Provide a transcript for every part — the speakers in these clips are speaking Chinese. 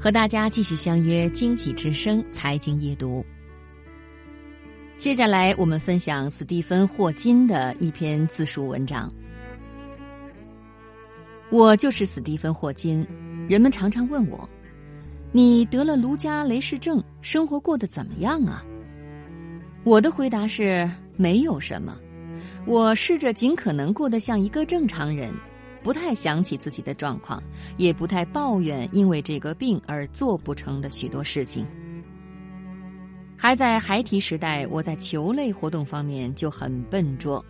和大家继续相约《经济之声》财经夜读。接下来，我们分享斯蒂芬·霍金的一篇自述文章。我就是斯蒂芬·霍金。人们常常问我：“你得了卢加雷氏症，生活过得怎么样啊？”我的回答是：没有什么。我试着尽可能过得像一个正常人，不太想起自己的状况，也不太抱怨因为这个病而做不成的许多事情。还在孩提时代，我在球类活动方面就很笨拙。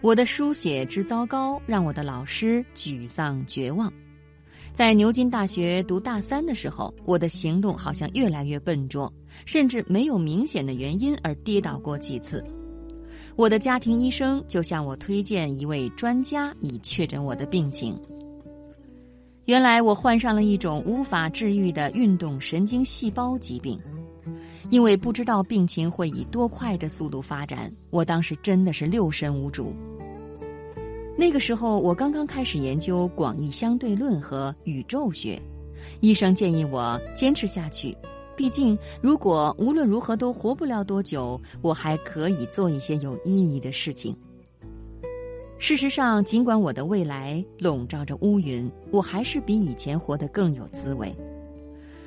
我的书写之糟糕，让我的老师沮丧绝望。在牛津大学读大三的时候，我的行动好像越来越笨拙，甚至没有明显的原因而跌倒过几次。我的家庭医生就向我推荐一位专家以确诊我的病情。原来我患上了一种无法治愈的运动神经细胞疾病。因为不知道病情会以多快的速度发展，我当时真的是六神无主。那个时候，我刚刚开始研究广义相对论和宇宙学，医生建议我坚持下去，毕竟如果无论如何都活不了多久，我还可以做一些有意义的事情。事实上，尽管我的未来笼罩着乌云，我还是比以前活得更有滋味。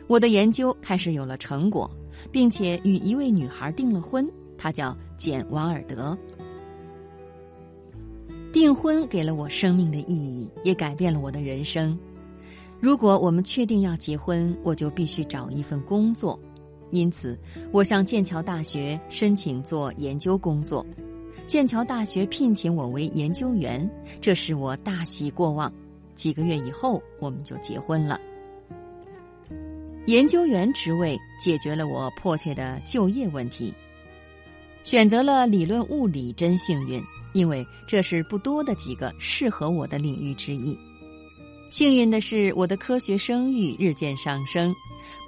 我的研究开始有了成果。并且与一位女孩订了婚，她叫简·王尔德。订婚给了我生命的意义，也改变了我的人生。如果我们确定要结婚，我就必须找一份工作。因此，我向剑桥大学申请做研究工作。剑桥大学聘请我为研究员，这使我大喜过望。几个月以后，我们就结婚了。研究员职位解决了我迫切的就业问题。选择了理论物理真幸运，因为这是不多的几个适合我的领域之一。幸运的是，我的科学声誉日渐上升；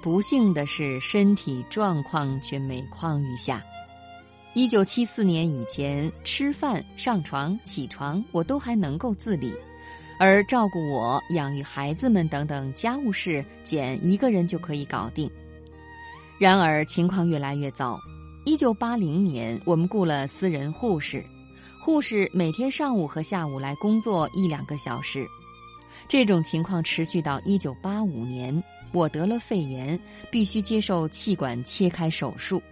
不幸的是，身体状况却每况愈下。一九七四年以前，吃饭、上床、起床，我都还能够自理。而照顾我、养育孩子们等等家务事，简一个人就可以搞定。然而情况越来越糟。一九八零年，我们雇了私人护士，护士每天上午和下午来工作一两个小时。这种情况持续到一九八五年，我得了肺炎，必须接受气管切开手术。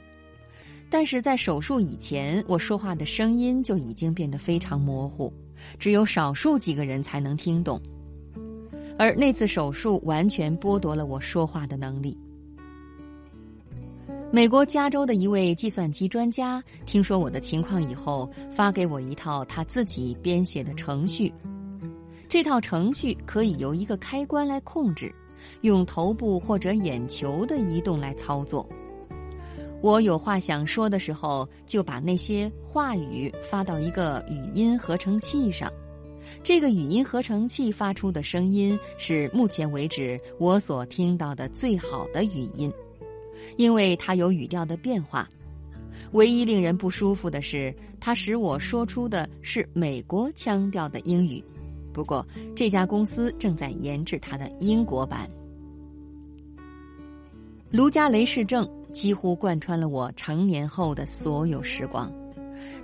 但是在手术以前，我说话的声音就已经变得非常模糊。只有少数几个人才能听懂，而那次手术完全剥夺了我说话的能力。美国加州的一位计算机专家听说我的情况以后，发给我一套他自己编写的程序。这套程序可以由一个开关来控制，用头部或者眼球的移动来操作。我有话想说的时候，就把那些话语发到一个语音合成器上。这个语音合成器发出的声音是目前为止我所听到的最好的语音，因为它有语调的变化。唯一令人不舒服的是，它使我说出的是美国腔调的英语。不过，这家公司正在研制它的英国版。卢加雷氏症。几乎贯穿了我成年后的所有时光，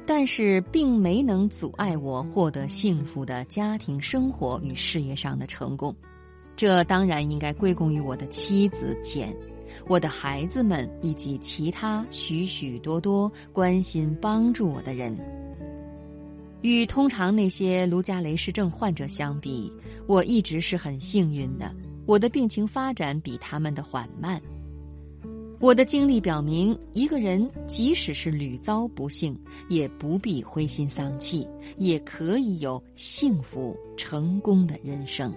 但是并没能阻碍我获得幸福的家庭生活与事业上的成功。这当然应该归功于我的妻子简、我的孩子们以及其他许许多多关心帮助我的人。与通常那些卢加雷氏症患者相比，我一直是很幸运的。我的病情发展比他们的缓慢。我的经历表明，一个人即使是屡遭不幸，也不必灰心丧气，也可以有幸福成功的人生。